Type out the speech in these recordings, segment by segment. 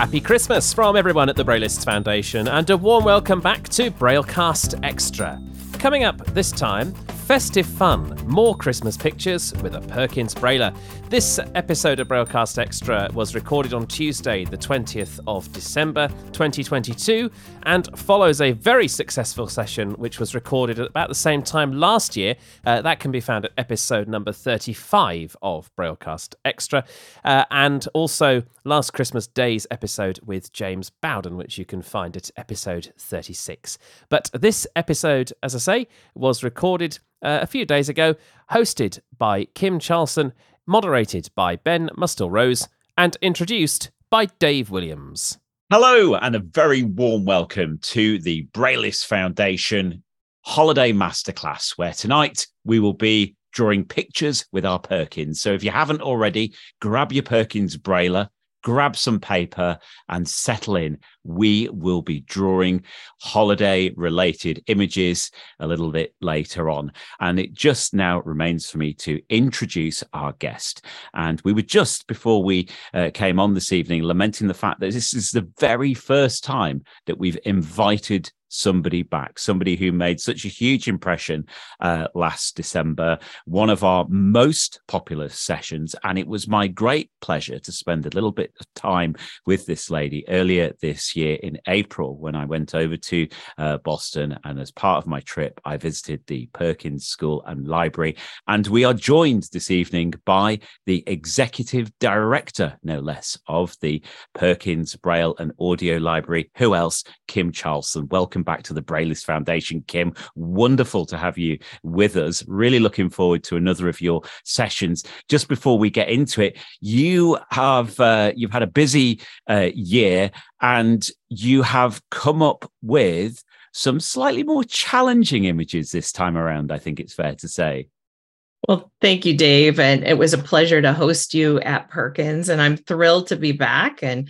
Happy Christmas from everyone at the Braillists Foundation, and a warm welcome back to Braillecast Extra. Coming up this time, festive fun, more Christmas pictures with a Perkins Brailler. This episode of Braillecast Extra was recorded on Tuesday, the 20th of December 2022, and follows a very successful session which was recorded at about the same time last year. Uh, that can be found at episode number 35 of Braillecast Extra, uh, and also last Christmas Day's episode with James Bowden, which you can find at episode 36. But this episode, as I say, was recorded uh, a few days ago, hosted by Kim Charlson, moderated by Ben Mustill Rose, and introduced by Dave Williams. Hello, and a very warm welcome to the Braillists Foundation Holiday Masterclass, where tonight we will be drawing pictures with our Perkins. So if you haven't already, grab your Perkins Brailler grab some paper and settle in. We will be drawing holiday related images a little bit later on. And it just now remains for me to introduce our guest. And we were just before we uh, came on this evening lamenting the fact that this is the very first time that we've invited somebody back, somebody who made such a huge impression uh, last December, one of our most popular sessions. And it was my great pleasure to spend a little bit of time with this lady earlier this year in April when I went over to uh, Boston. And as part of my trip, I visited the Perkins School and Library. And we are joined this evening by the executive director, no less, of the Perkins Braille and Audio Library. Who else? Kim Charlson. Welcome welcome back to the Braillists Foundation, Kim. Wonderful to have you with us. Really looking forward to another of your sessions. Just before we get into it, you have uh, you've had a busy uh, year, and you have come up with some slightly more challenging images this time around. I think it's fair to say. Well, thank you, Dave. And it was a pleasure to host you at Perkins. And I'm thrilled to be back and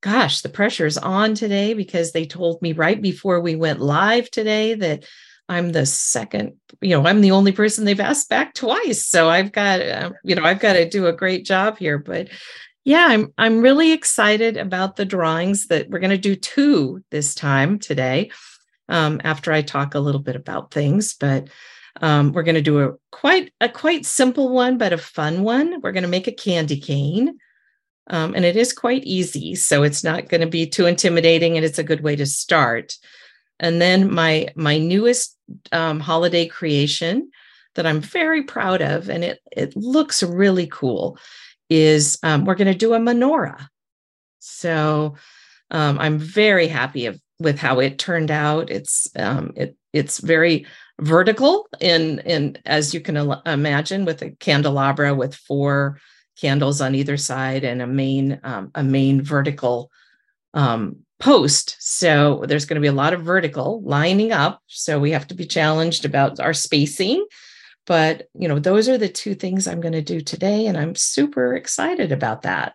gosh, the pressure's on today because they told me right before we went live today that I'm the second, you know, I'm the only person they've asked back twice. So I've got, uh, you know, I've got to do a great job here. But yeah, I'm I'm really excited about the drawings that we're going to do two this time today. Um, after I talk a little bit about things, but um, we're going to do a quite a quite simple one, but a fun one. We're going to make a candy cane. Um, and it is quite easy. So it's not going to be too intimidating and it's a good way to start. And then my my newest um, holiday creation that I'm very proud of, and it it looks really cool, is um, we're going to do a menorah. So um, I'm very happy of, with how it turned out. It's um, it it's very vertical in in as you can imagine with a candelabra with four candles on either side and a main um, a main vertical um, post. So there's going to be a lot of vertical lining up. So we have to be challenged about our spacing. But you know, those are the two things I'm going to do today, and I'm super excited about that.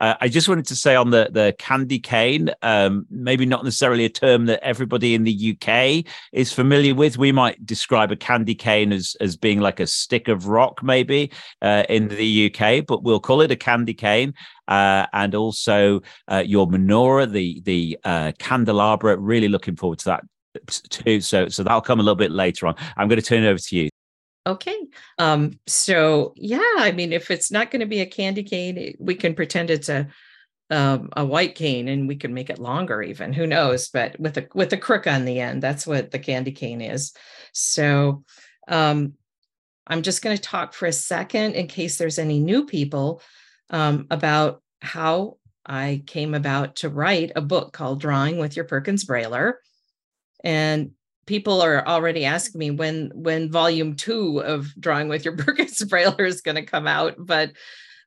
Uh, I just wanted to say on the the candy cane, um, maybe not necessarily a term that everybody in the UK is familiar with. We might describe a candy cane as as being like a stick of rock, maybe uh, in the UK, but we'll call it a candy cane. Uh, and also uh, your menorah, the the uh, candelabra. Really looking forward to that too. So so that'll come a little bit later on. I'm going to turn it over to you. Okay. Um, so yeah, I mean, if it's not going to be a candy cane, we can pretend it's a um, a white cane and we can make it longer even who knows but with a with a crook on the end that's what the candy cane is so um, i'm just going to talk for a second in case there's any new people um, about how i came about to write a book called drawing with your perkins brailler and people are already asking me when when volume two of drawing with your Perkins brailler is going to come out but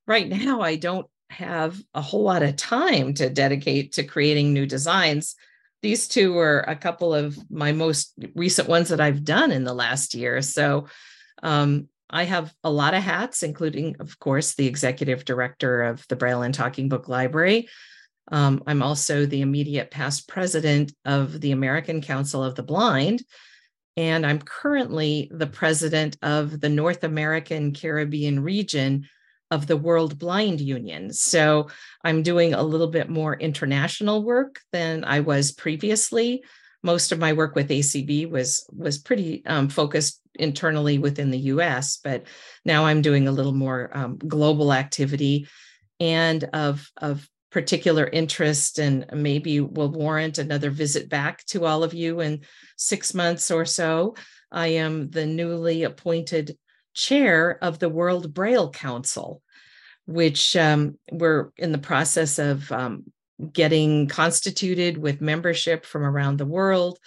right now i don't have a whole lot of time to dedicate to creating new designs. These two are a couple of my most recent ones that i've done in the last year so um, i have a lot of hats including of course the executive director of the braille and talking book library um, I'm also the immediate past president of the American Council of the Blind, and I'm currently the president of the North American Caribbean region of the World Blind Union. So I'm doing a little bit more international work than I was previously. Most of my work with ACB was was pretty um, focused internally within the U.S., but now I'm doing a little more um, global activity and of of particular interest and maybe will warrant another visit back to all of you in six months or so. I am the newly appointed chair of the World Braille Council, which um, we're in the process of um, getting constituted with membership from around the world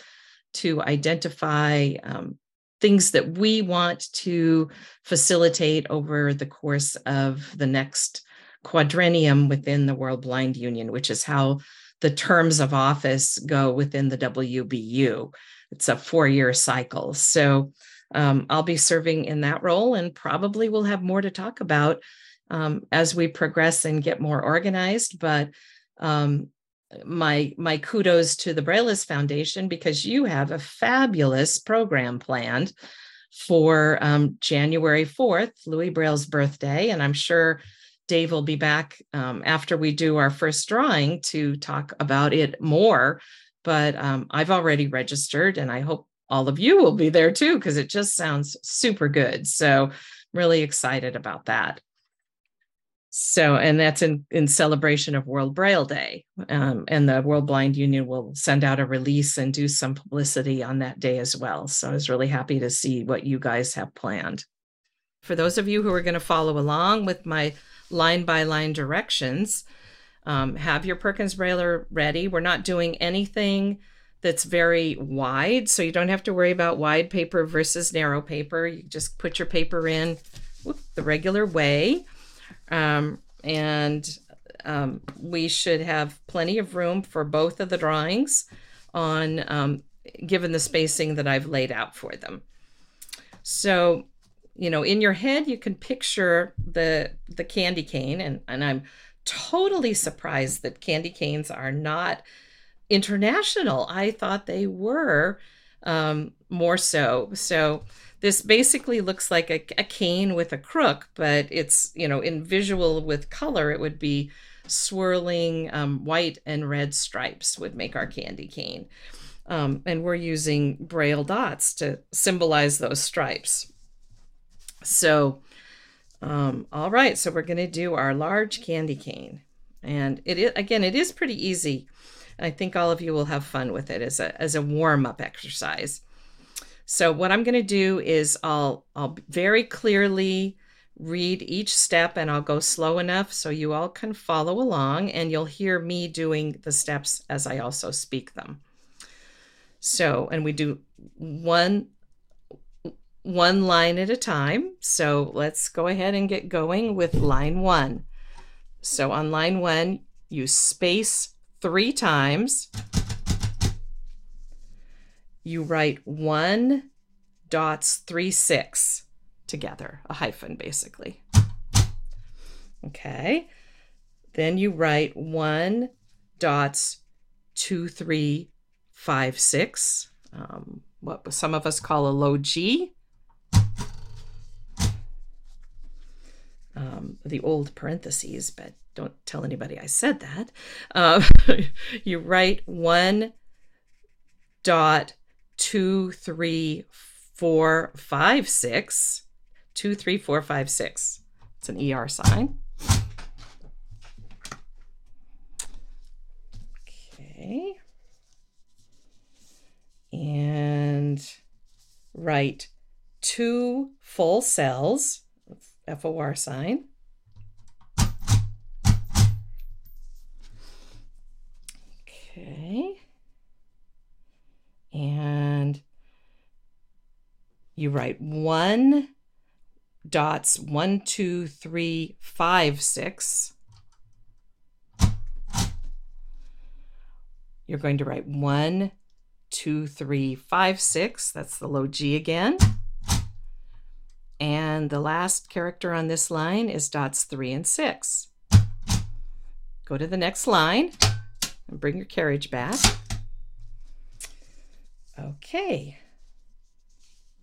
to identify um, things that we want to facilitate over the course of the next quadrennium within the World Blind Union, which is how the terms of office go within the WBU. It's a four year cycle. So um, I'll be serving in that role and probably we'll have more to talk about um, as we progress and get more organized. But um, my my kudos to the Braillist Foundation because you have a fabulous program planned for um, January 4th, Louis Braille's birthday. And I'm sure Dave will be back um, after we do our first drawing to talk about it more. But um, I've already registered and I hope all of you will be there too, because it just sounds super good. So I'm really excited about that. So, and that's in, in celebration of World Braille Day. Um, and the World Blind Union will send out a release and do some publicity on that day as well. So I was really happy to see what you guys have planned. For those of you who are going to follow along with my line by line directions, um, have your Perkins Brailler ready. We're not doing anything that's very wide. So you don't have to worry about wide paper versus narrow paper. You just put your paper in whoop, the regular way. Um, and um, we should have plenty of room for both of the drawings on um, given the spacing that I've laid out for them. So, you know, in your head, you can picture the the candy cane, and, and I'm totally surprised that candy canes are not international. I thought they were um, more so. So this basically looks like a, a, cane with a crook, but it's, you know, in visual with color, it would be swirling um, white and red stripes would make our candy cane. Um, and we're using braille dots to symbolize those stripes. So, um, all right, so we're going to do our large candy cane. And it is, again, it is pretty easy. I think all of you will have fun with it as a, as a warm up exercise. So what I'm going to do is I'll, I'll very clearly read each step and I'll go slow enough so you all can follow along and you'll hear me doing the steps as I also speak them. So, and we do one one line at a time. So let's go ahead and get going with line one. So on line one, you space three times. You write one dots three six together, a hyphen basically. Okay. Then you write one dots two three five six. Um, what some of us call a low G. Um, the old parentheses, but don't tell anybody I said that. Uh, you write one dot two, three, four, five, six, two, three, four, five, six. It's an ER sign. Okay. And write two full cells, FOR sign. Okay. And you write one dots one, two, three, five, six. You're going to write one, two, three, five, six. That's the low G again. And the last character on this line is dots three and six. Go to the next line and bring your carriage back. Okay.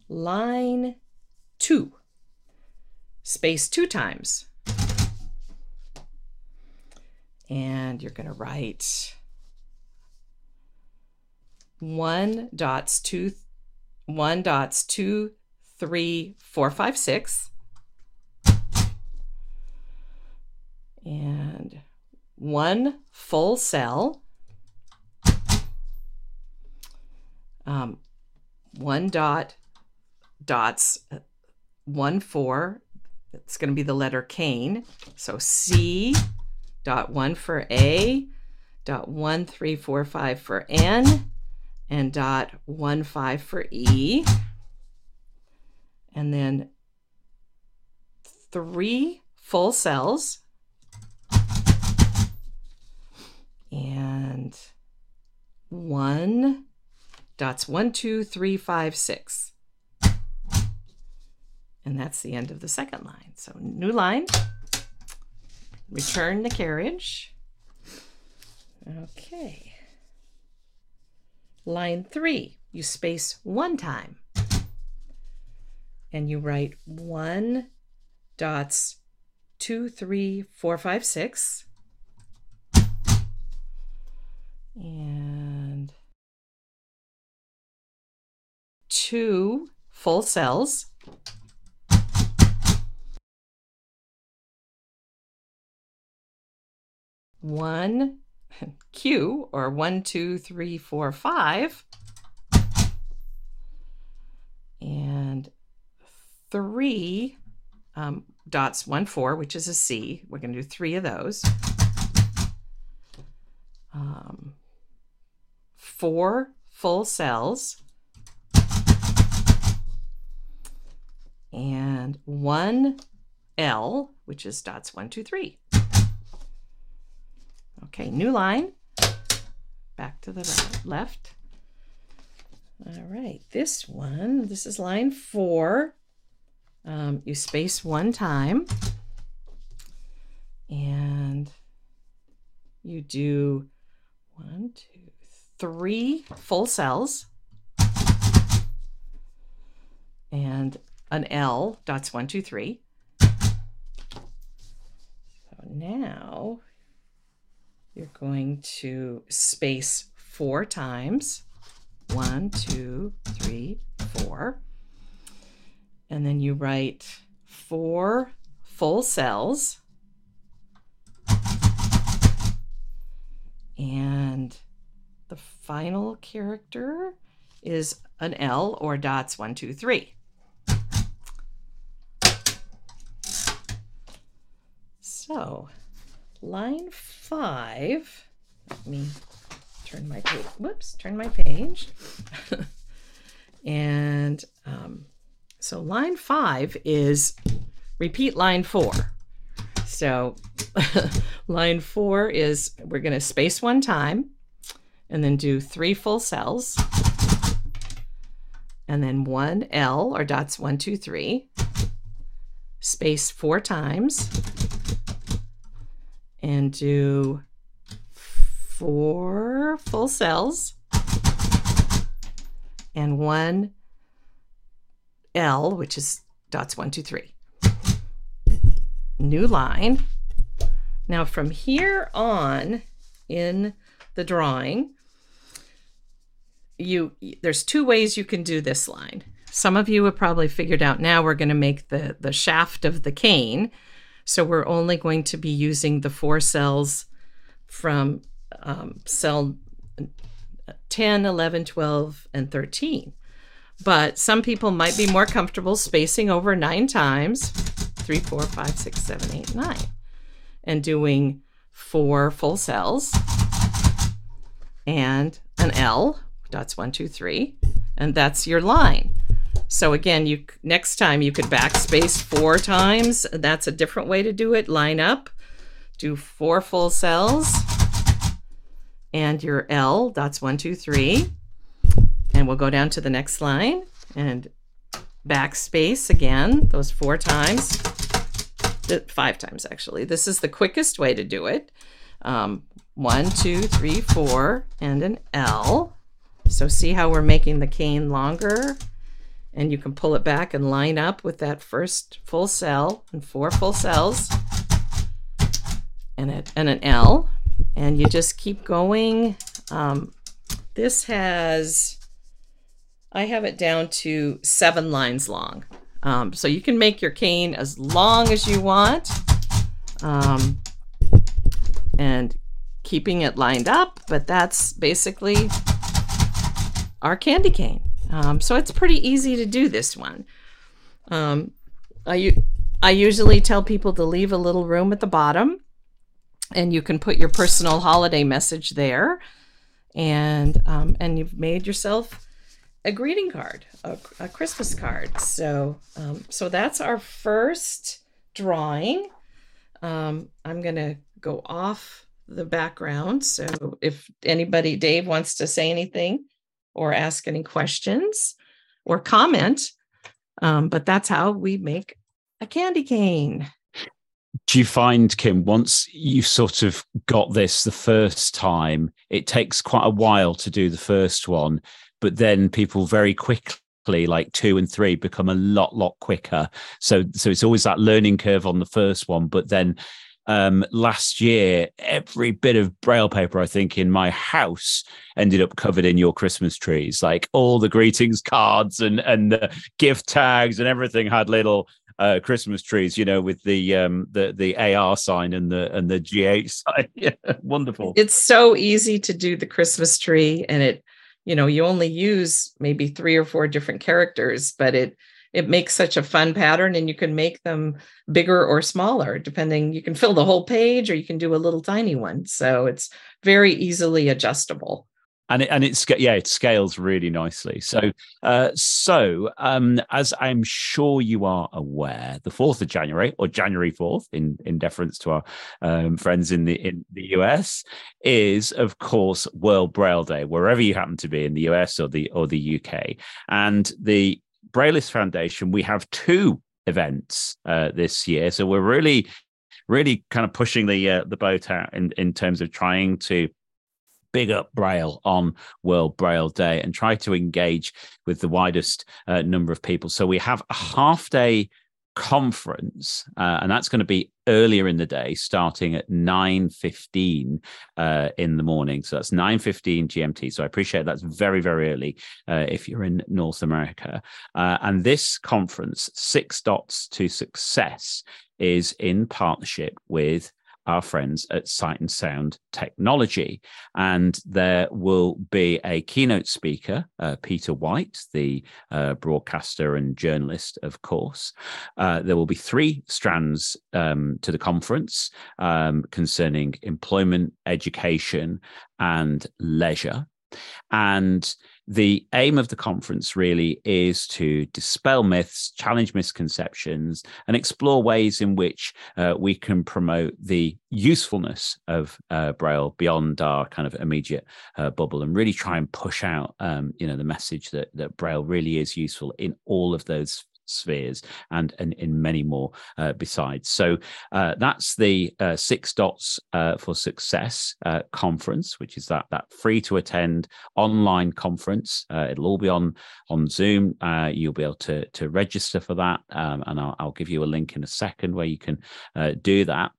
Line two. Space two times. And you're going to write one dots two, one dots two, three, four, five, six. And one full cell. Um, one dot dots one four it's going to be the letter cane so c dot one for a dot one three four five for n and dot one five for e and then three full cells and one dots one, two, three, five, six. And that's the end of the second line. So new line, return the carriage. Okay. Line three, you space one time. And you write one dots two, three, four, five, six. And two full cells. One Q or one, two, three, four, five. And three um, dots, one, four, which is a C. We're going to do three of those. Um, four full cells. and one L, which is dots one, two, three. Okay, new line. Back to the left. All right, this one, this is line four. Um, you space one time and you do one, two, three full cells and an L, dots one, two, three. So now you're going to space four times. One, two, three, four. And then you write four full cells. And the final character is an L or dots one, two, three. So, line five, let me turn my page, whoops, turn my page. and um, so line five is repeat line four. So line four is we're going to space one time and then do three full cells and then one L or dots one, two, three, space four times and do four full cells and one L, which is dots one, two, three. New line. Now from here on in the drawing, you there's two ways you can do this line. Some of you have probably figured out now we're going to make the the shaft of the cane so we're only going to be using the four cells from um, cell 10, 11, 12, and 13. But some people might be more comfortable spacing over nine times three, four, five, six, seven, eight, nine, and doing four full cells and an L, dots one, two, three, and that's your line. So again, you next time you could backspace four times. That's a different way to do it. Line up, do four full cells, and your L, that's one, two, three. And we'll go down to the next line and backspace again, those four times, five times actually. This is the quickest way to do it. Um, one, two, three, four, and an L. So see how we're making the cane longer and you can pull it back and line up with that first full cell and four full cells and, a, and an L. and you just keep going. Um, this has, I have it down to seven lines long. Um, so you can make your cane as long as you want. Um, and keeping it lined up, but that's basically our candy cane. Um, so it's pretty easy to do this one. Um, I, I usually tell people to leave a little room at the bottom and you can put your personal holiday message there and um, and you've made yourself a greeting card a, a christmas card. So um, so that's our first drawing. Um, i'm gonna go off the background. So if anybody dave wants to say anything or ask any questions or comment um, but that's how we make a candy cane. Do you find kim once you've sort of got this the first time it takes quite a while to do the first one but then people very quickly like two and three become a lot lot quicker so so it's always that learning curve on the first one but then um, last year, every bit of braille paper I think in my house ended up covered in your Christmas trees. Like all the greetings cards and and the gift tags and everything had little uh, Christmas trees, you know, with the um, the the AR sign and the and the GH sign. wonderful. It's so easy to do the Christmas tree, and it, you know, you only use maybe three or four different characters, but it it makes such a fun pattern, and you can make them bigger or smaller depending. You can fill the whole page, or you can do a little tiny one. So it's very easily adjustable and it, and it's yeah it scales really nicely. So uh, so um, as i'm sure you are aware the 4th of january or january 4th in in deference to our um, friends in the in the us is of course world braille day wherever you happen to be in the us or the or the uk and the braillist foundation we have two events uh, this year. So we're really really kind of pushing the uh, the boat out in in terms of trying to big up Braille on World Braille Day and try to engage with the widest uh, number of people. So we have a half day conference uh, and that's going to be earlier in the day starting at 9.15 uh, in the morning. So that's 9.15 gmt so i appreciate that's very very early uh, if you're in north america. Uh, and this conference six dots to success is in partnership with our friends at Sight and Sound Technology. And there will be a keynote speaker, uh, Peter White, the uh, broadcaster and journalist, of course. Uh, there will be three strands um, to the conference um, concerning employment, education, and leisure. And the aim of the conference really is to dispel myths, challenge misconceptions, and explore ways in which uh, we can promote the usefulness of uh, Braille beyond our kind of immediate uh, bubble, and really try and push out, um, you know, the message that that Braille really is useful in all of those spheres and, and in many more uh, besides. So uh, that's the uh, Six Dots uh, for Success uh, conference, which is that that free to attend online conference. Uh, it'll all be on on Zoom. you'll be able to to register for that, um, and I'll, I'll, give you a link in a second where you can do that.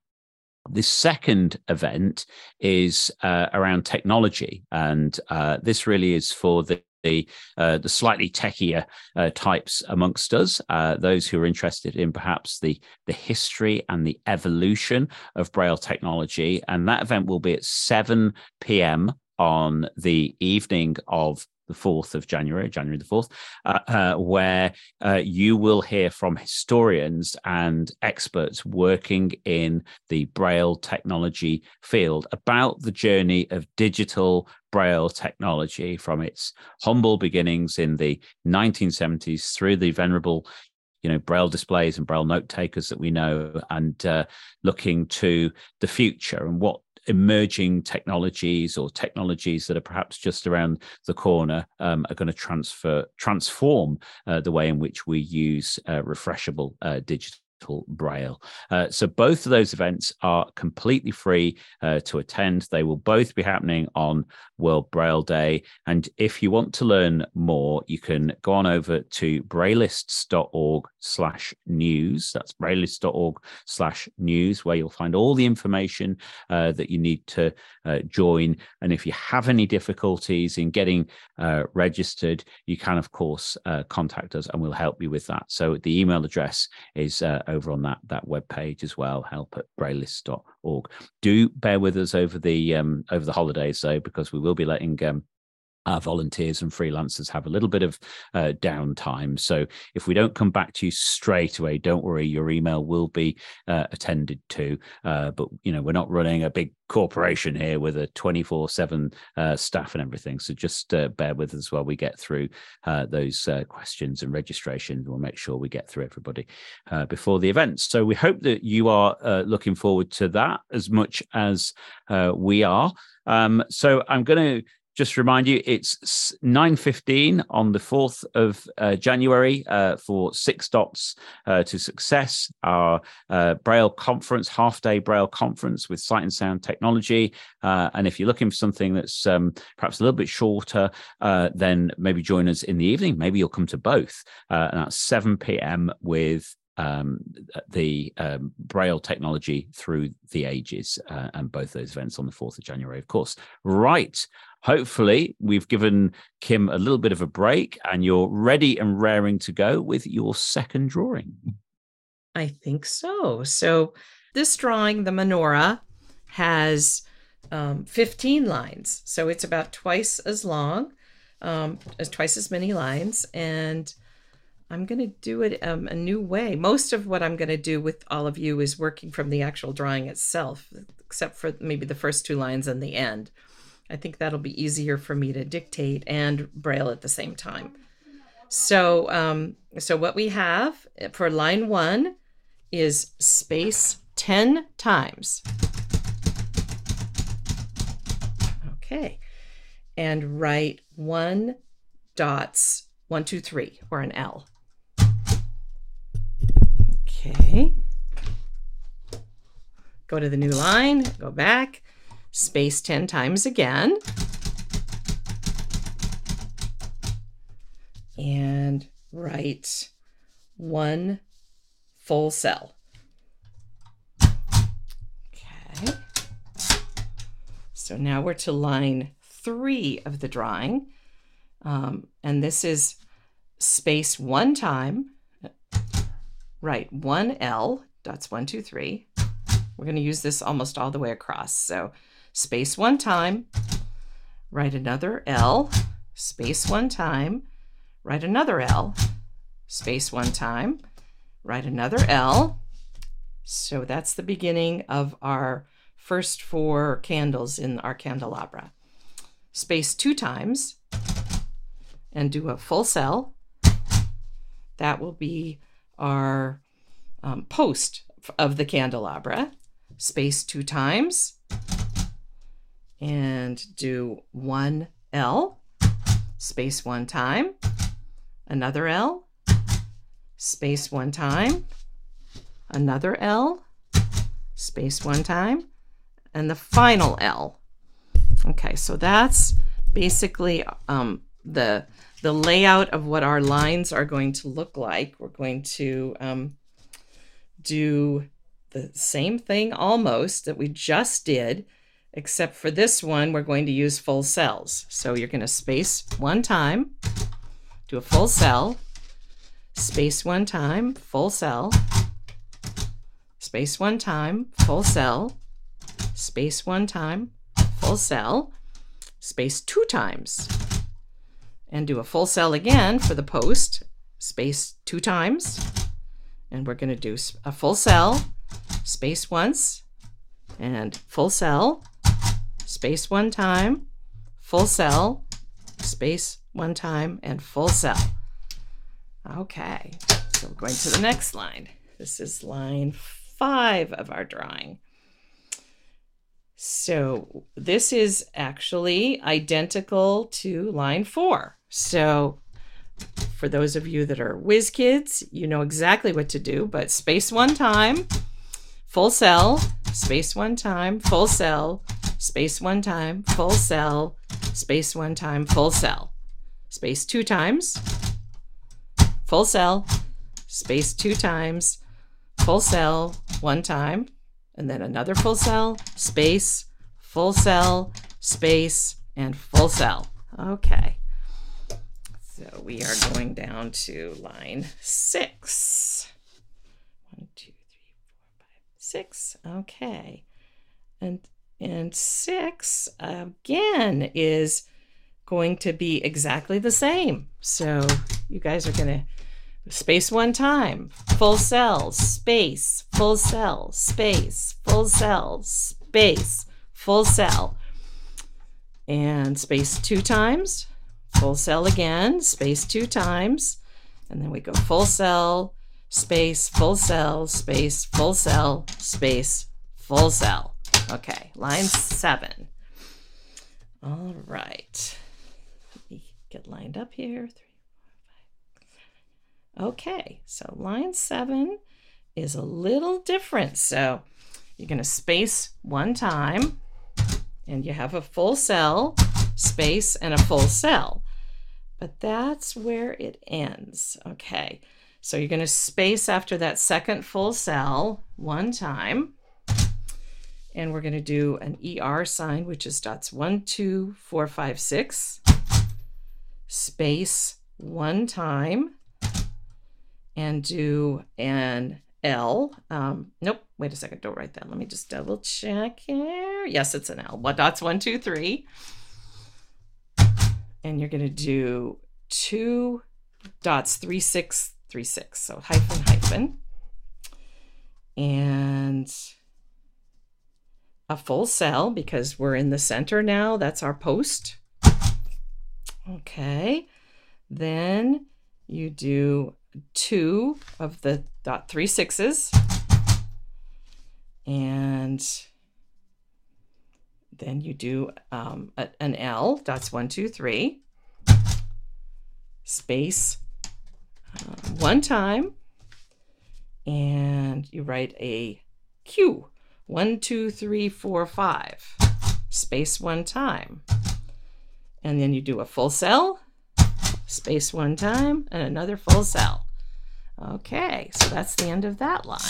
The second event is around technology, and this really is for the the uh, the slightly techier uh, types amongst us, uh, those who are interested in perhaps the the history and the evolution of Braille technology. And that event will be at 7 p.m. on the evening of the 4th of January, January the 4th, uh, uh, where uh, you will hear from historians and experts working in the Braille technology field about the journey of digital Braille technology from its humble beginnings in the 1970s through the venerable you know braille displays and braille note takers that we know and uh, looking to the future and what emerging technologies or technologies that are perhaps just around the corner um, are going to transfer transform uh, the way in which we use uh, refreshable uh, digital Braille. Uh, so both of those events are completely free uh, to attend. They will both be happening on World Braille Day. And if you want to learn more, you can go on over to braillists.org slash news. That's braillists.org slash news, where you'll find all the information uh, that you need to uh, join. And if you have any difficulties in getting uh, registered, you can, of course, uh, contact us and we'll help you with that. So the email address is uh, over on that, that web page as well, help at braillists.org. Do bear with us over the um, over the holidays, though, because we will be letting um, our volunteers and freelancers have a little bit of uh, downtime. So if we don't come back to you straight away, don't worry, your email will be uh, attended to. Uh, but you know, we're not running a big corporation here with a 24 7 uh, staff and everything. So just uh, bear with us while we get through those questions and registrations. We'll make sure we get through everybody before the event. So we hope that you are looking forward to that as much as we are. Um, so I'm going to just remind you, it's 9.15 on the 4th of uh, January uh, for Six Dots uh, to Success, our uh, Braille conference, half-day Braille conference with Sight and Sound Technology. Uh, and if you're looking for something that's um, perhaps a little bit shorter, uh, then maybe join us in the evening. Maybe you'll come to both. and that's 7 p.m. with um, the um, Braille technology through the ages, uh, and both those events on the 4th of January, of course. Right hopefully we've given Kim a little bit of a break and you're ready and raring to go with your second drawing. I think so. So this drawing, the menorah, has um, 15 lines. So it's about twice as long, um, as twice as many lines. And I'm going to do it um, a new way. Most of what I'm going to do with all of you is working from the actual drawing itself, except for maybe the first two lines and the end. I think that'll be easier for me to dictate and braille at the same time. So, um, so what we have for line one is space 10 times. Okay. And write one dots, one, two, three, or an L. Okay. Go to the new line, go back, space 10 times again. And write one full cell. Okay. So now we're to line three of the drawing. Um, and this is space one time. Write one L, dots one, two, three. We're going to use this almost all the way across. So space one time, write another L, space one time, write another L, space one time, write another L. So that's the beginning of our first four candles in our candelabra. Space two times and do a full cell. That will be our um, post of the candelabra. Space two times and do one L, space one time, another L, space one time, another L, space one time, and the final L. Okay, so that's basically um, the the layout of what our lines are going to look like. We're going to um, do the same thing almost that we just did, except for this one, we're going to use full cells. So you're going to space one time, do a full cell, space one time, full cell, space one time, full cell, space one time, full cell, space two times, and do a full cell again for the post, space two times, and we're going to do a full cell, space once, and full cell, space one time, full cell, space one time, and full cell. Okay, so we're going to the next line. This is line five of our drawing. So this is actually identical to line four. So for those of you that are whiz kids, you know exactly what to do, but space one time, full cell, space one time, full cell, space one time, full cell, space one time, full cell, space two times, full cell, space two times, full cell, one time, and then another full cell, space, full cell, space, and full cell. Okay. So we are going down to line six. One, two, three, four, five, six. Okay. And and six again is going to be exactly the same. So you guys are gonna space one time, full cell, space, full cell, space, full cell, space, full cell. And space two times, full cell again, space two times, and then we go full cell, space, full cell, space, full cell, space, full cell. Okay, line seven. All right. Let me get lined up here. Three, four, five. Okay, so line seven is a little different. So you're going to space one time, and you have a full cell, space, and a full cell but that's where it ends. Okay, so you're going to space after that second full cell one time. And we're going to do an ER sign, which is dots one, two, four, five, six. Space one time and do an L. Um, nope, wait a second, don't write that. Let me just double check here. Yes, it's an L. What dots one, two, three and you're going to do two dots, three, six, three, six. So hyphen, hyphen. And a full cell because we're in the center now. That's our post. Okay. Then you do two of the dot three sixes. And then you do um, a, an L, dots one, two, three, space uh, one time, and you write a Q, one, two, three, four, five, space one time. And then you do a full cell, space one time, and another full cell. Okay, so that's the end of that line.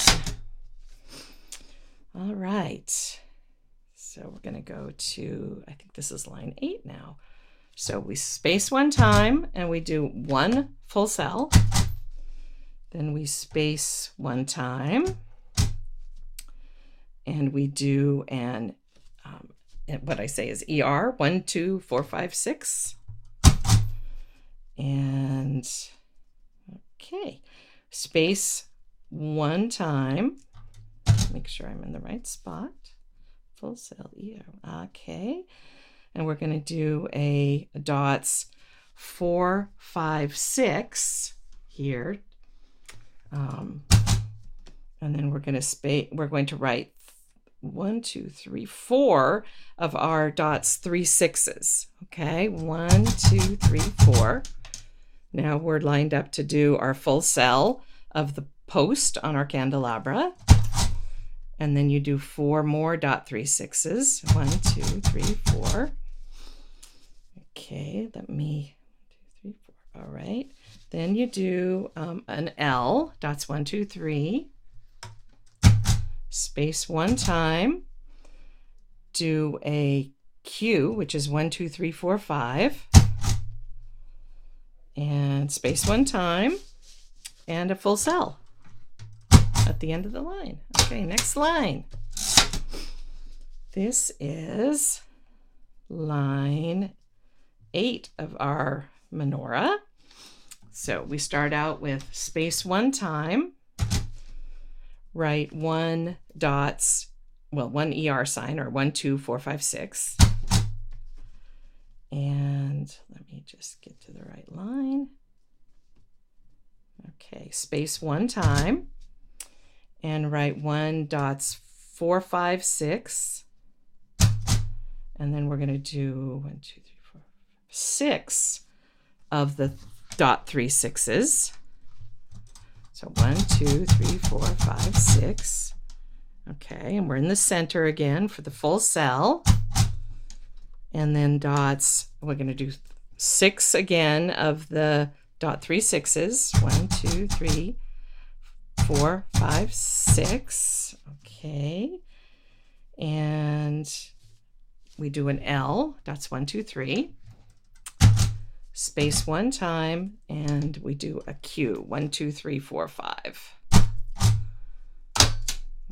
All right. So we're to go to, I think this is line eight now. So we space one time and we do one full cell. Then we space one time and we do an, um, what I say is ER, one, two, four, five, six. And okay, space one time. Make sure I'm in the right spot full cell ER. Okay. And we're going to do a dots four, five, six here. Um, and then we're going to space, we're going to write one, two, three, four of our dots, three sixes. Okay. One, two, three, four. Now we're lined up to do our full cell of the post on our candelabra and then you do four more dot three sixes. One, two, three, four. Okay, let me. All right. Then you do um, an L, dots one, two, three. Space one time. Do a Q, which is one, two, three, four, five. And space one time. And a full cell at the end of the line. Okay, next line. This is line eight of our menorah. So we start out with space one time, write one dots, well, one ER sign or one, two, four, five, six. And let me just get to the right line. Okay, space one time and write one dots four, five, six. And then we're going to do one, two, three, four, six of the dot three sixes. So one, two, three, four, five, six. Okay, and we're in the center again for the full cell. And then dots, we're going to do six again of the dot three sixes. One, two, three, four, five, six. Okay. And we do an L, dots one, two, three. Space one time, and we do a Q, one, two, three, four, five.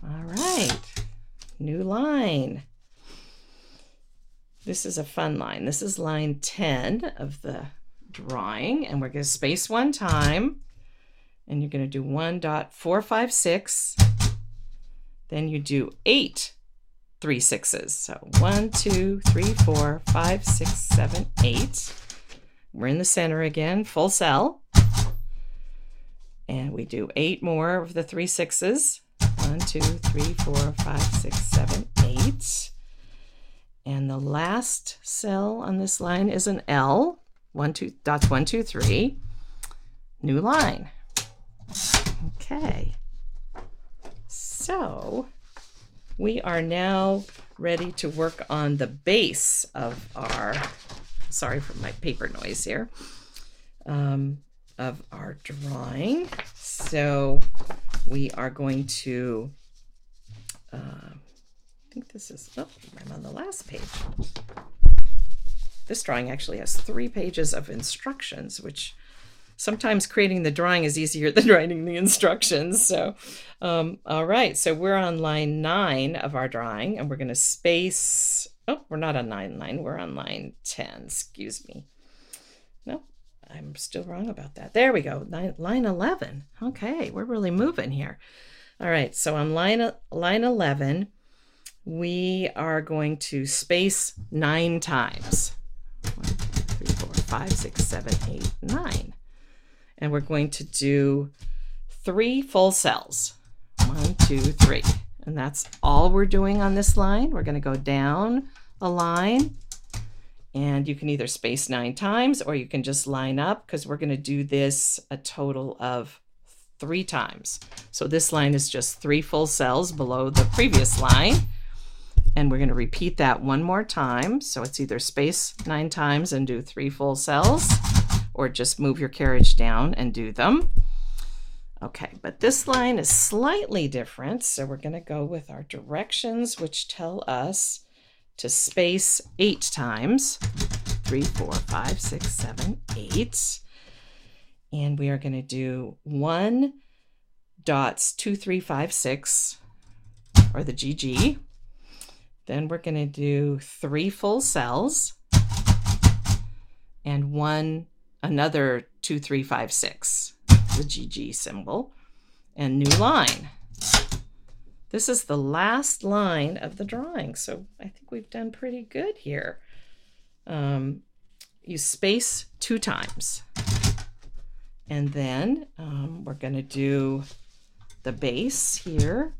All right, new line. This is a fun line. This is line 10 of the drawing, and we're going to space one time, and you're going to do one dot four five six. Then you do eight three sixes. So one, two, three, four, five, six, seven, eight. We're in the center again, full cell. And we do eight more of the three sixes. One, two, three, four, five, six, seven, eight. And the last cell on this line is an L. One, two, dots one, two, three. New line. Okay. So we are now ready to work on the base of our, sorry for my paper noise here, um, of our drawing. So we are going to, uh, I think this is, oh, I'm on the last page. This drawing actually has three pages of instructions, which sometimes creating the drawing is easier than writing the instructions. So, um, all right, so we're on line nine of our drawing, and we're going to space. Oh, we're not on line nine, we're on line 10. Excuse me. No, I'm still wrong about that. There we go, line, line 11. Okay, we're really moving here. All right, so on line, line 11, we are going to space nine times. One, two, three, four, five, six, seven, eight, nine and we're going to do three full cells. One, two, three. And that's all we're doing on this line. We're going to go down a line and you can either space nine times or you can just line up because we're going to do this a total of three times. So this line is just three full cells below the previous line. And we're going to repeat that one more time. So it's either space nine times and do three full cells or just move your carriage down and do them. Okay, but this line is slightly different, so we're going to go with our directions, which tell us to space eight times. Three, four, five, six, seven, eight. And we are going to do one dots, two, three, five, six, or the GG. Then we're going to do three full cells and one another 2356, the GG symbol, and new line. This is the last line of the drawing, so I think we've done pretty good here. Um, you space two times. And then um, we're going to do the base here,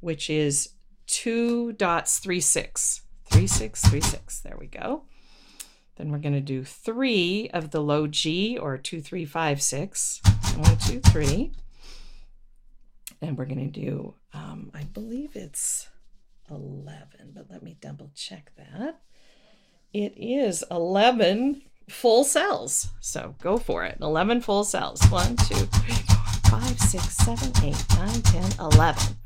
which is two dots, three, six, three, six, three, six. There we go. Then we're going to do three of the low G or two, three, five, six. One, two, three. And we're going to do, um, I believe it's 11, but let me double check that. It is 11 full cells. So go for it. 11 full cells. One, two, three, four, five, six, seven, eight, nine, 10, 11.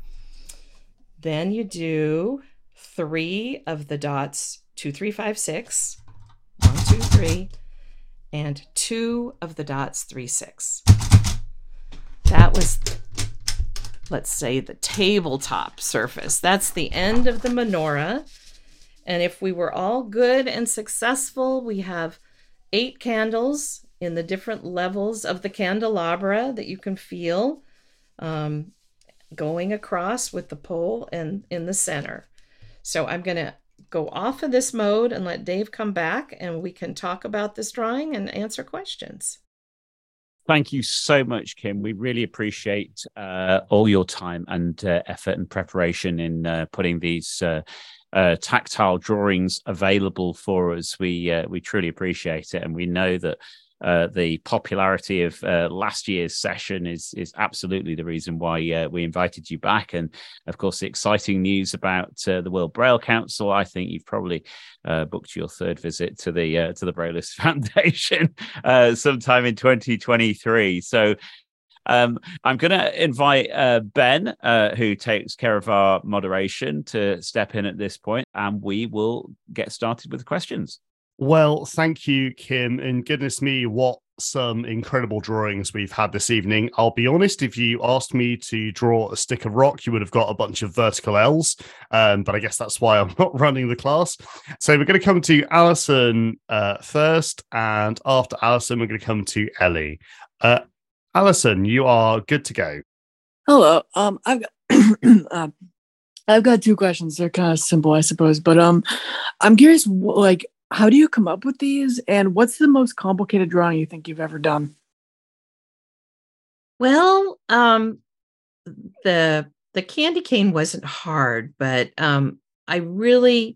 Then you do three of the dots, two, three, five, six one, two, three, and two of the dots, three, six. That was, let's say, the tabletop surface. That's the end of the menorah. And if we were all good and successful, we have eight candles in the different levels of the candelabra that you can feel um, going across with the pole and in the center. So I'm going to go off of this mode and let Dave come back and we can talk about this drawing and answer questions. Thank you so much, Kim. We really appreciate uh, all your time and uh, effort and preparation in uh, putting these uh, uh, tactile drawings available for us. We uh, we truly appreciate it, and we know that uh, the popularity of uh, last year's session is is absolutely the reason why uh, we invited you back. And of course, the exciting news about uh, the World Braille Council. I think you've probably uh, booked your third visit to the to the Braillist Foundation sometime in 2023. So. Um, I'm going to invite Ben, who takes care of our moderation, to step in at this point, and we will get started with the questions. Well, thank you, Kim. And goodness me, what some incredible drawings we've had this evening. I'll be honest, if you asked me to draw a stick of rock, you would have got a bunch of vertical L's. Um, but I guess that's why I'm not running the class. So we're going to come to Alison uh, first. And after Alison, we're going to come to Ellie. Uh, Alison, you are good to go. Hello. Um, I've got. uh, I've got two questions. They're kind of simple, I suppose, but um, I'm curious, like, how do you come up with these and what's the most complicated drawing you think you've ever done? Well um the the candy cane wasn't hard but um i really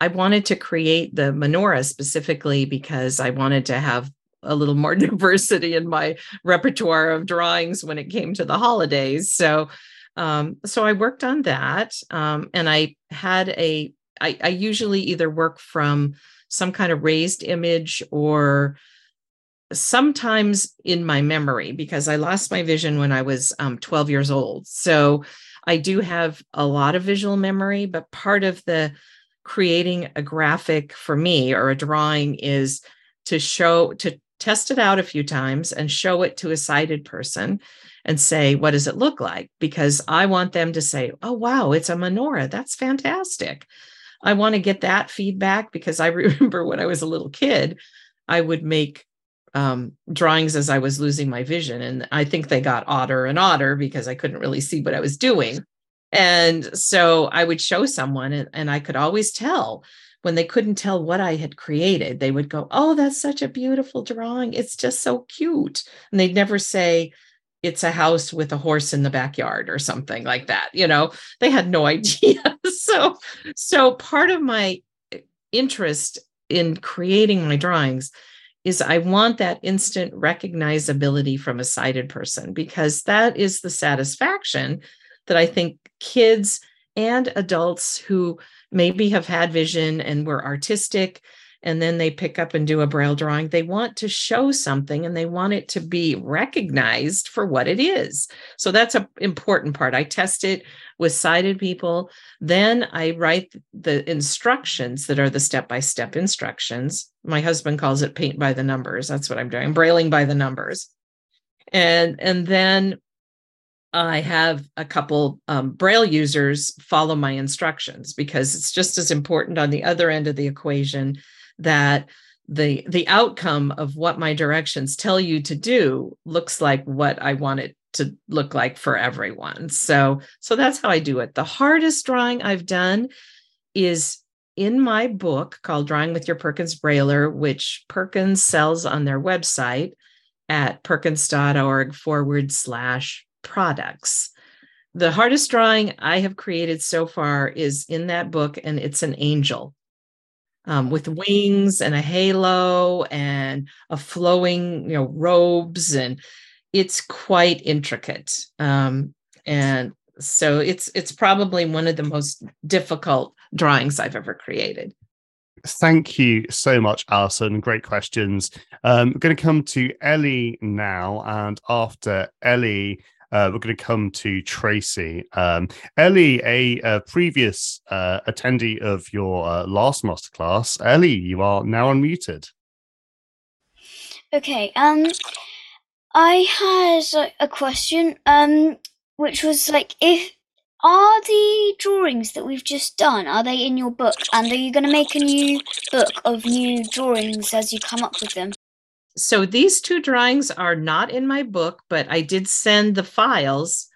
i wanted to create the menorah specifically because i wanted to have a little more diversity in my repertoire of drawings when it came to the holidays. So um so i worked on that um and i had a I, I usually either work from some kind of raised image or sometimes in my memory because I lost my vision when I was um, 12 years old. So I do have a lot of visual memory, but part of the creating a graphic for me or a drawing is to show, to test it out a few times and show it to a sighted person and say, what does it look like? Because I want them to say, oh, wow, it's a menorah. That's fantastic. I want to get that feedback because I remember when I was a little kid, I would make um, drawings as I was losing my vision. And I think they got odder and odder because I couldn't really see what I was doing. And so I would show someone, and, and I could always tell when they couldn't tell what I had created, they would go, Oh, that's such a beautiful drawing. It's just so cute. And they'd never say, it's a house with a horse in the backyard or something like that you know? They had no idea. So so part of my eh, interest in creating my drawings is i want that instant recognizability from a sighted person because that is the satisfaction that i think kids and adults who maybe have had vision and were artistic and then they pick up and do a braille drawing. They want to show something and they want it to be recognized for what it is. So that's an important part. I test it with sighted people. Then i write the instructions that are the step by step instructions. My husband calls it paint by the numbers. That's what i'm doing brailing by the numbers. And and then I have a couple um, Braille users follow my instructions because it's just as important on the other end of the equation that the the outcome of what my directions tell you to do looks like what I want it to look like for everyone. So so that's how I do it. The hardest drawing I've done is in my book called Drawing with Your Perkins Brailler, which Perkins sells on their website at perkins.org forward slash products. The hardest drawing I have created so far is in that book, and it's an angel um, with wings and a halo and a flowing, you know, robes, and it's quite intricate. Um, and so it's it's probably one of the most difficult drawings I've ever created. Thank you so much, Alison. Great questions. Um, I'm going to come to Ellie now, and after Ellie, uh, we're going to come to Tracy. Um, Ellie, a, a previous uh, attendee of your uh, last masterclass. Ellie, you are now unmuted. Okay. Um, I had a question. Um, which was like, if are the drawings that we've just done are they in your book, and are you going to make a new book of new drawings as you come up with them? So these two drawings are not in my book, but I did send the files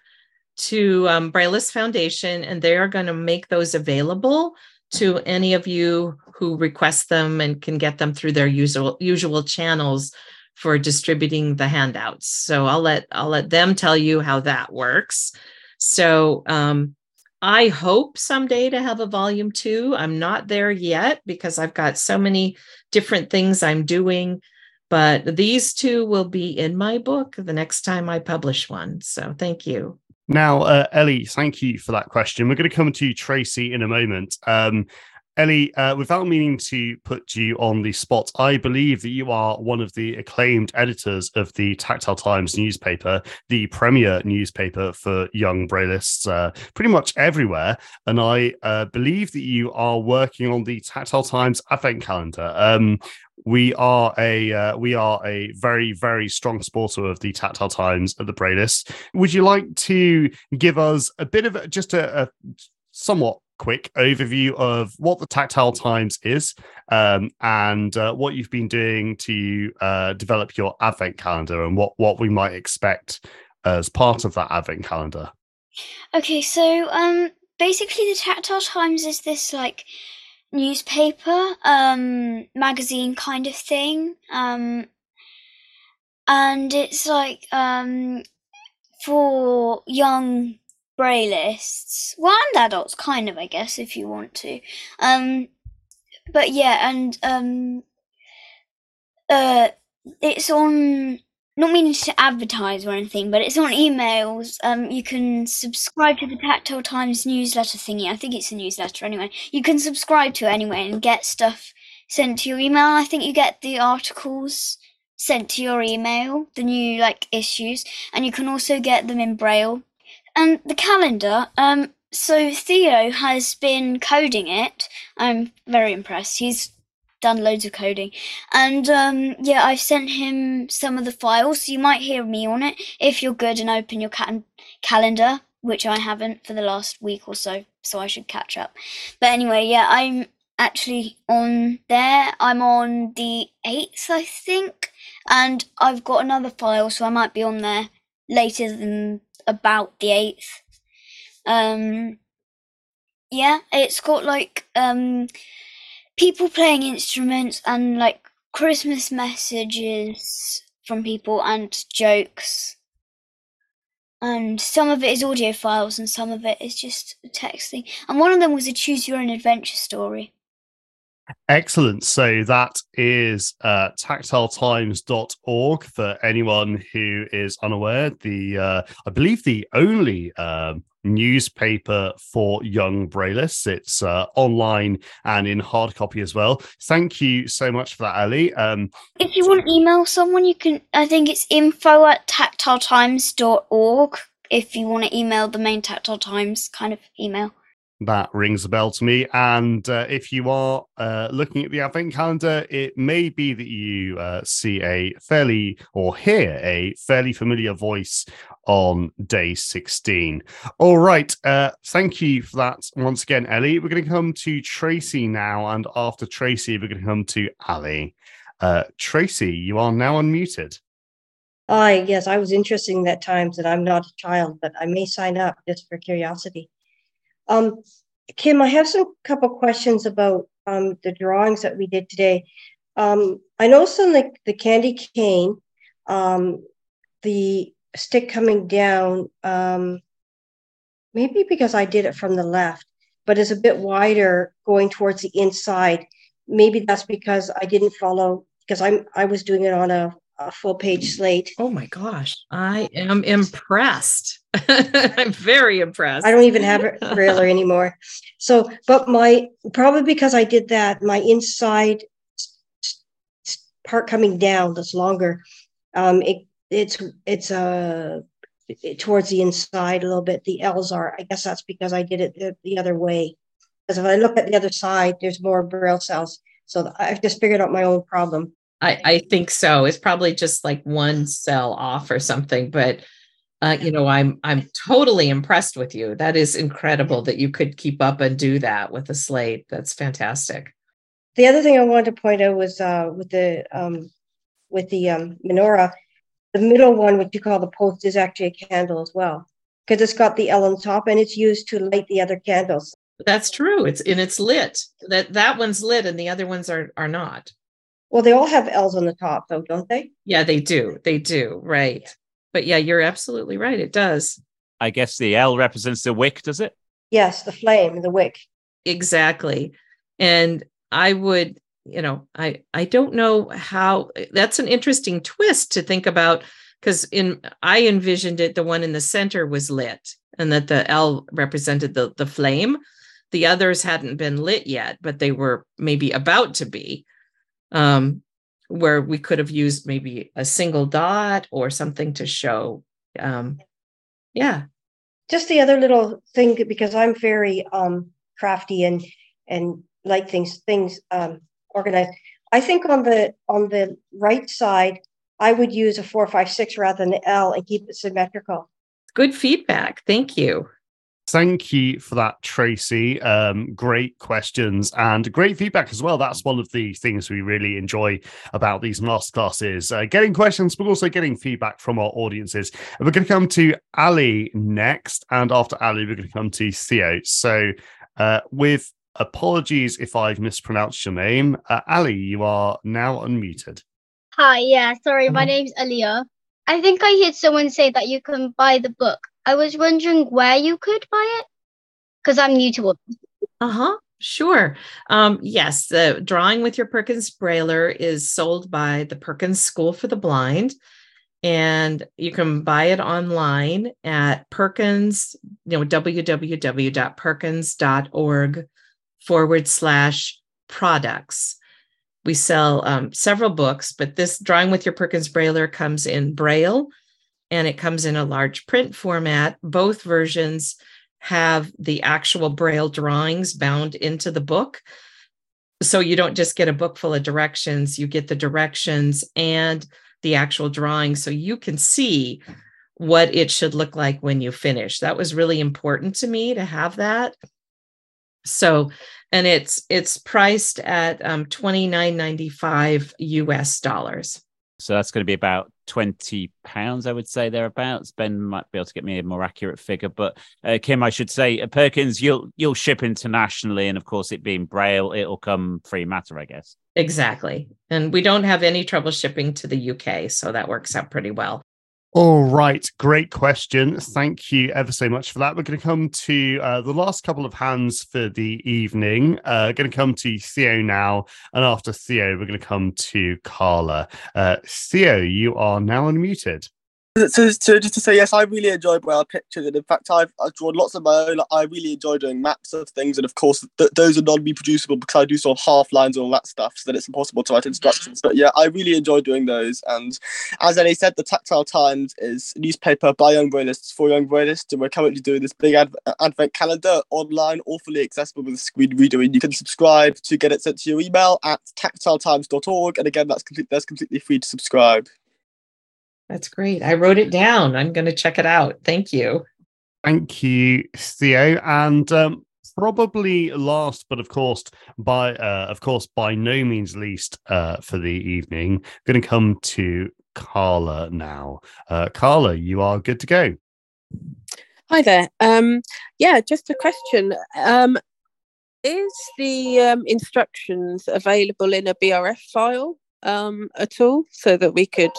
to um, Braillist Foundation, and they are going to make those available to any of you who request them and can get them through their usual usual channels for distributing the handouts. So I'll let I'll let them tell you how that works. So um, I hope someday to have a volume two. I'm not there yet because I've got so many different things I'm doing But these two will be in my book the next time I publish one. So thank you. Now, uh, Ellie, thank you for that question. We're going to come to Tracy in a moment. Um, Ellie, uh, without meaning to put you on the spot, I believe that you are one of the acclaimed editors of the Tactile Times newspaper, the premier newspaper for young braillists, uh, pretty much everywhere. And I uh, believe that you are working on the Tactile Times Advent calendar. Um, we are a uh, we are a very very strong supporter of the Tactile Times at the Braillists. Would you like to give us a bit of just a, a somewhat quick overview of what the Tactile Times is um, and uh, what you've been doing to uh, develop your Advent calendar and what, what we might expect as part of that Advent calendar. Okay, so um, basically, the Tactile Times is this like newspaper, um, magazine kind of thing, um, and it's like um, for young braillists. Well, and adults, kind of, I guess, if you want to. Um, but yeah, and um, uh, it's on. Not meaning to advertise or anything, but it's on emails. Um, you can subscribe to the Tactile Times newsletter thingy. I think it's a newsletter anyway. You can subscribe to it anyway and get stuff sent to your email. I think you get the articles sent to your email, the new like issues, and you can also get them in braille and the calendar, um, so Theo has been coding it. I'm very impressed. He's done loads of coding. And um, yeah, I've sent him some of the files, so you might hear me on it if you're good and open your ca- calendar, which I haven't for the last week or so, so I should catch up. But anyway, yeah, I'm actually on there. I'm on the 8th, I think, and I've got another file, so I might be on there later than about the eighth. Um, yeah, it's got like um, people playing instruments and like Christmas messages from people and jokes. And some of it is audio files and some of it is just texting. And one of them was a choose your own adventure story. Excellent. So that is uh, tactiletimes.org for anyone who is unaware. The uh, I believe the only uh, newspaper for young braillists. It's uh, online and in hard copy as well. Thank you so much for that, Ali. Um, if you want to email someone, you can. I think it's info at tactiletimes.org. If you want to email the main Tactile Times kind of email. That rings a bell to me. And uh, if you are uh, looking at the advent calendar, it may be that you uh, see a fairly or hear a fairly familiar voice on day 16. All right. Uh, thank you for that once again, Ellie. We're going to come to Tracy now. And after Tracy, we're going to come to Ali. Uh, Tracy, you are now unmuted. Hi, yes, I was interested in that times that I'm not a child, but I may sign up just for curiosity. Um, Kim, I have some couple questions about um, the drawings that we did today. Um, I noticed on the, the candy cane, um, the stick coming down, um, maybe because I did it from the left, but is a bit wider going towards the inside. Maybe that's because I didn't follow because I'm I was doing it on a a full page slate. Oh my gosh, I am impressed. I'm very impressed. I don't even have a trailer anymore. So, but my probably because I did that, my inside part coming down that's longer. Um, it it's it's uh it, towards the inside a little bit. The L's are. I guess that's because I did it the, the other way. Because if I look at the other side, there's more braille cells. So I've just figured out my own problem. I, I think so. It's probably just like one cell off or something, but uh, you know, I'm I'm totally impressed with you. That is incredible that you could keep up and do that with a slate. That's fantastic. The other thing I wanted to point out was uh, with the um, with the um, menorah, the middle one, what you call the post, is actually a candle as well because it's got the L on top and it's used to light the other candles. That's true. It's and it's lit. That that one's lit and the other ones are are not. Well, they all have L's on the top, though, don't they? Yeah, they do. They do. Right. But yeah, you're absolutely right. It does. I guess the L represents the wick, does it? Yes, the flame, the wick. Exactly. And I would you know, I I don't know how that's an interesting twist to think about because in I envisioned it the one in the center was lit and that the L represented the the flame. The others hadn't been lit yet, but they were maybe about to be. Um, where we could have used maybe a single dot or something to show. Um, yeah. Just the other little thing because I'm very um, crafty and and like things things um, organized. I think on the on the right side, I would use a four, five, six rather than the L and keep it symmetrical. Good feedback. Thank you. Thank you for that, Tracy. Um, great questions and great feedback as well. That's one of the things we really enjoy about these masterclasses uh, getting questions, but also getting feedback from our audiences. And we're going to come to Ali next. And after Ali, we're going to come to Theo. So, uh, with apologies if I've mispronounced your name, uh, Ali, you are now unmuted. Hi, yeah, sorry, my name's Aliyah. I think I heard someone say that you can buy the book. I was wondering where you could buy it because I'm new to it. Uh huh. Sure. Um, yes, the Drawing with Your Perkins Brailler is sold by the Perkins School for the Blind. And you can buy it online at Perkins, you know, www.perkins.org forward slash products. We sell um, several books, but this Drawing with Your Perkins Brailler comes in Braille and it comes in a large print format. Both versions have the actual Braille drawings bound into the book. So you don't just get a book full of directions, you get the directions and the actual drawing so you can see what it should look like when you finish. That was really important to me to have that. So, and it's it's priced at um, twenty nine ninety five US dollars. So that's going to be about twenty pounds, I would say thereabouts. Ben might be able to get me a more accurate figure, but uh, Kim, I should say, uh, Perkins, you'll you'll ship internationally, and of course, it being Braille, it'll come free matter, I guess. Exactly, and we don't have any trouble shipping to the UK, so that works out pretty well. All right, great question. Thank you ever so much for that. We're going to come to uh, the last couple of hands for the evening. Uh, going to come to Theo now, and after Theo, we're going to come to Carla. Uh, Theo, you are now unmuted. So, so just to say, yes, I really enjoy Braille pictures, and in fact, I've, I've drawn lots of my own. I really enjoy doing maps of things, and of course, th- those are non-reproducible because I do sort of half lines and all that stuff, so that it's impossible to write instructions. But yeah, I really enjoy doing those. And as Ellie said, the Tactile Times is a newspaper by young Braillists for young Braillists, and we're currently doing this big ad- advent calendar online, awfully accessible with a screen reader, and you can subscribe to get it sent to your email at tactiletimes.org. And again, that's complete, that's completely free to subscribe. That's great. I wrote it down. I'm going to check it out. Thank you. Thank you, Theo. And um, probably last, but of course, by uh, of course, by no means least uh, for the evening, going to come to Carla now. Uh, Carla, you are good to go. Hi there. Um, yeah, just a question. Um, is the um, instructions available in a BRF file? Um, at all so that we could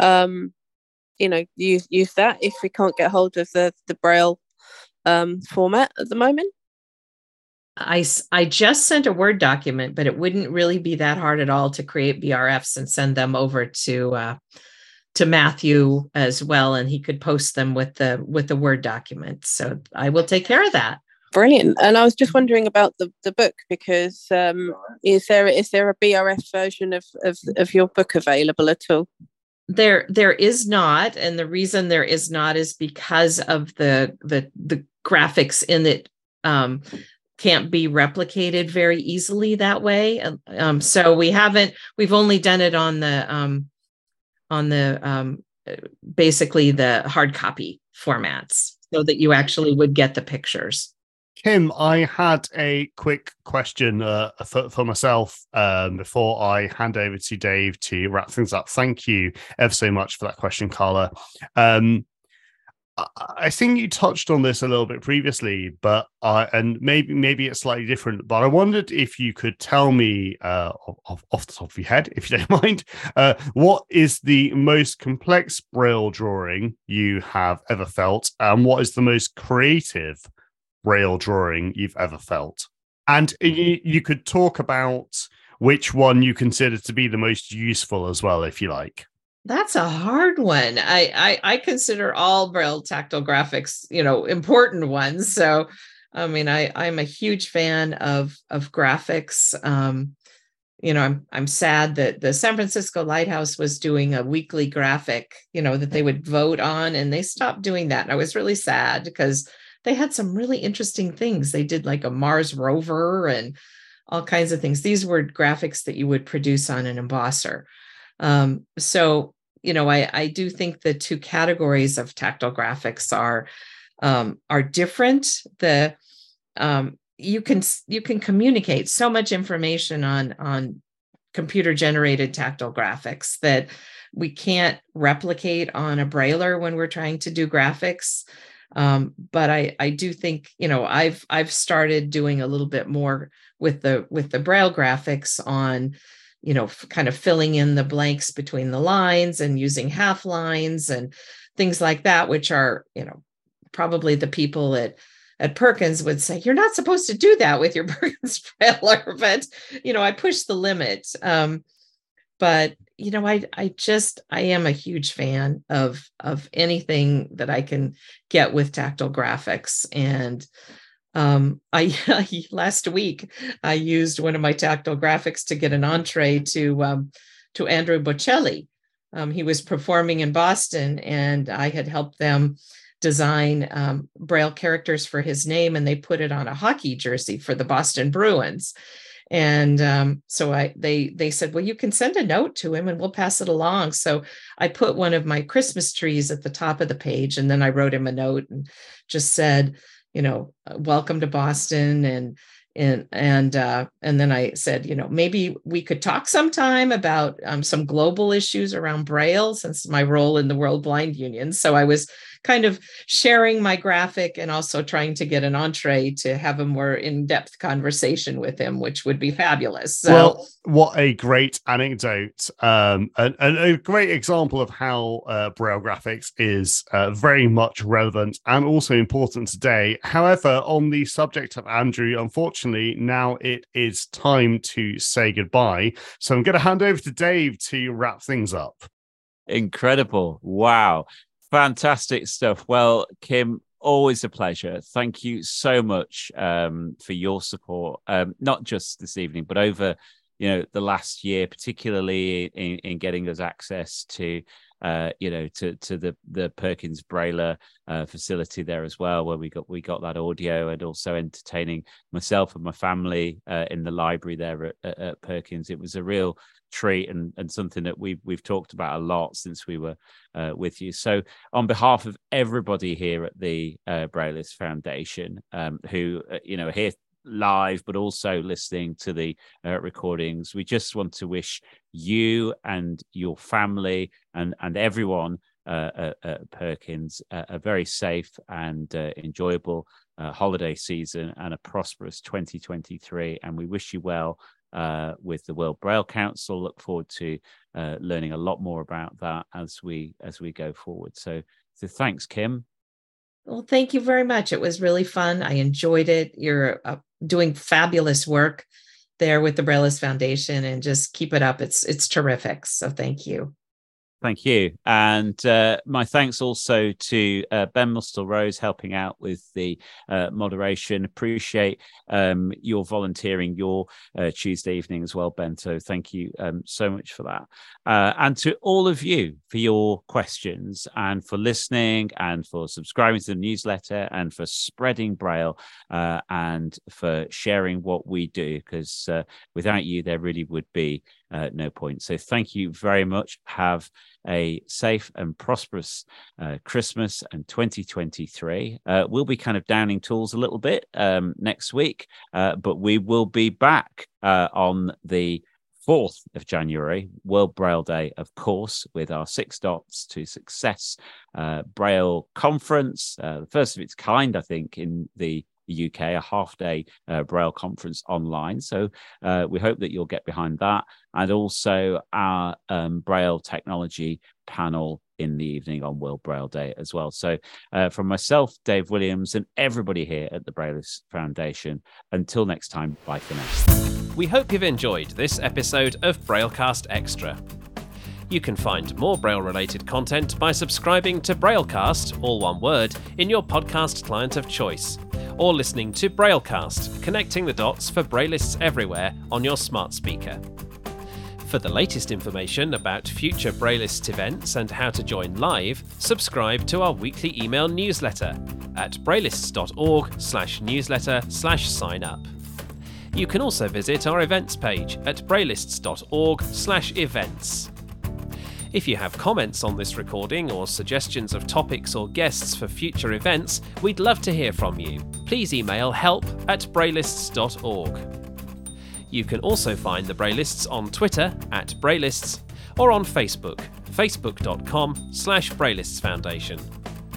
um, you know use use that if we can't get hold of the the braille um, format at the moment I, I just sent a Word document, but it wouldn't really be that hard at all to create BRFs and send them over to uh, to Matthew as well, and he could post them with the with the Word document. So I will take care of that. Brilliant. And I was just wondering about the, the book because um, is there is there a BRF version of, of, of your book available at all? There there is not, and the reason there is not is because of the the the graphics in it um, can't be replicated very easily that way. Um, so we haven't we've only done it on the um, on the um, basically the hard copy formats so that you actually would get the pictures. Kim, I had a quick question uh, for, for, myself um, before I hand over to Dave to wrap things up. Thank you ever so much for that question, Carla. Um, I think you touched on this a little bit previously, but uh, and maybe maybe it's slightly different. But I wondered if you could tell me uh, off, off the top of your head, if you don't mind, uh, what is the most complex braille drawing you have ever felt, and what is the most creative braille drawing you've ever felt. And you, you could talk about which one you consider to be the most useful as well, if you like. That's a hard one. I, I I consider all braille tactile graphics, you know, important ones. So, I mean, I I'm a huge fan of of graphics. Um, you know, I'm I'm sad that the San Francisco Lighthouse was doing a weekly graphic, you know, that they would vote on, and they stopped doing that. And I was really sad because they had some really interesting things. They did like a Mars rover and all kinds of things. These were graphics that you would produce on an embosser. Um, so, you know, I, I do think the two categories of tactile graphics are um, are different. The um, you can you can communicate so much information on on computer generated tactile graphics that we can't replicate on a brailler when we're trying to do graphics um, but I I do think you know I've I've started doing a little bit more with the with the braille graphics on you know f- kind of filling in the blanks between the lines and using half lines and things like that which are you know probably the people at at Perkins would say you're not supposed to do that with your Perkins brailler but you know I push the limit. Um, but you know i i just i am a huge fan of of anything that i can get with tactile graphics and um i last week i used one of my tactile graphics to get an entree to um to Andrea Bocelli. Um, he was performing in boston and i had helped them design um, braille characters for his name and they put it on a hockey jersey for the boston bruins and um, so I they they said, well, you can send a note to him and we'll pass it along. So I put one of my Christmas trees at the top of the page, and then I wrote him a note and just said, you know, uh, welcome to Boston and and and uh, and then I said, you know, maybe we could talk sometime about um, some global issues around Braille, since my role in the World Blind Union. So I was kind of sharing my graphic and also trying to get an entree to have a more in-depth conversation with him, which would be fabulous. So, well, what a great anecdote um, and, and, a great example of how uh, Braille graphics is uh, very much relevant and also important today. However, on the subject of Andrea, unfortunately, now it is time to say goodbye. So I'm going to hand over to Dave to wrap things up. Incredible. Wow. Fantastic stuff. Well, Kim, always a pleasure. Thank you so much um, for your support, um, not just this evening, but over you know the last year, particularly in, in getting us access to uh, you know to to the the Perkins Brailler uh, facility there as well, where we got we got that audio and also entertaining myself and my family uh, in the library there at, at, at Perkins. It was a real treat and, and something that we've we've talked about a lot since we were uh, with you. So, on behalf of everybody here at the uh, Foundation, um, who uh, you know here live, but also listening to the uh, recordings, we just want to wish you and your family and and everyone uh, at, Perkins a very safe and uh, enjoyable uh, holiday season and a prosperous 2023. And we wish you well uh, with the World Braille Council. Look forward to uh, learning a lot more about that as we as we go forward. So, so thanks, Kim. Well, thank you very much. It was really fun. I enjoyed it. You're uh, doing fabulous work there with the Braillist Foundation, and just keep it up. It's it's terrific. So, thank you. Thank you. And uh, my thanks also to uh, Ben Mustill-Rose helping out with the uh, moderation. Appreciate um, your volunteering your uh, Tuesday evening as well, Ben. So thank you um, so much for that. Uh, and to all of you for your questions and for listening and for subscribing to the newsletter and for spreading Braille uh, and for sharing what we do, because without you, there really would be uh, no point. So thank you very much. Have a safe and prosperous uh, Christmas and 2023. Uh, we'll be kind of downing tools a little bit um, next week, uh, but we will be back uh, on the 4th of January, World Braille Day, of course, with our Six Dots to Success Braille Conference, the first of its kind, I think, in the UK, a half day uh, Braille conference online. So uh, we hope that you'll get behind that. And also our um, Braille technology panel in the evening on World Braille Day as well. So uh, from myself, Dave Williams, and everybody here at the Braillist Foundation, until next time, bye for now. We hope you've enjoyed this episode of Braillecast Extra. You can find more Braille related content by subscribing to Braillecast, all one word, in your podcast client of choice, or listening to Braillecast, connecting the dots for Braillists everywhere on your smart speaker. For the latest information about future Braillist events and how to join live, subscribe to our weekly email newsletter at braillists.org slash newsletter slash sign up. You can also visit our events page at braillists.org slash events. If you have comments on this recording or suggestions of topics or guests for future events, we'd love to hear from you. Please email help at braillists.org. You can also find the Braillists on Twitter at Braillists or on Facebook, facebook.com slash Braillists Foundation.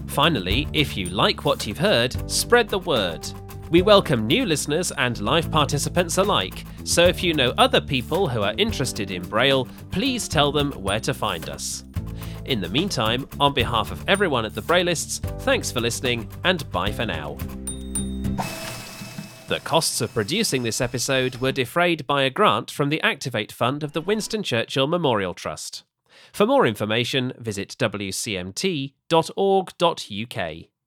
Finally, if you like what you've heard, spread the word. We welcome new listeners and live participants alike, so if you know other people who are interested in Braille, please tell them where to find us. In the meantime, on behalf of everyone at the Braillists, thanks for listening and bye for now. The costs of producing this episode were defrayed by a grant from the Activate Fund of the Winston Churchill Memorial Trust. For more information, visit wcmt.org.uk.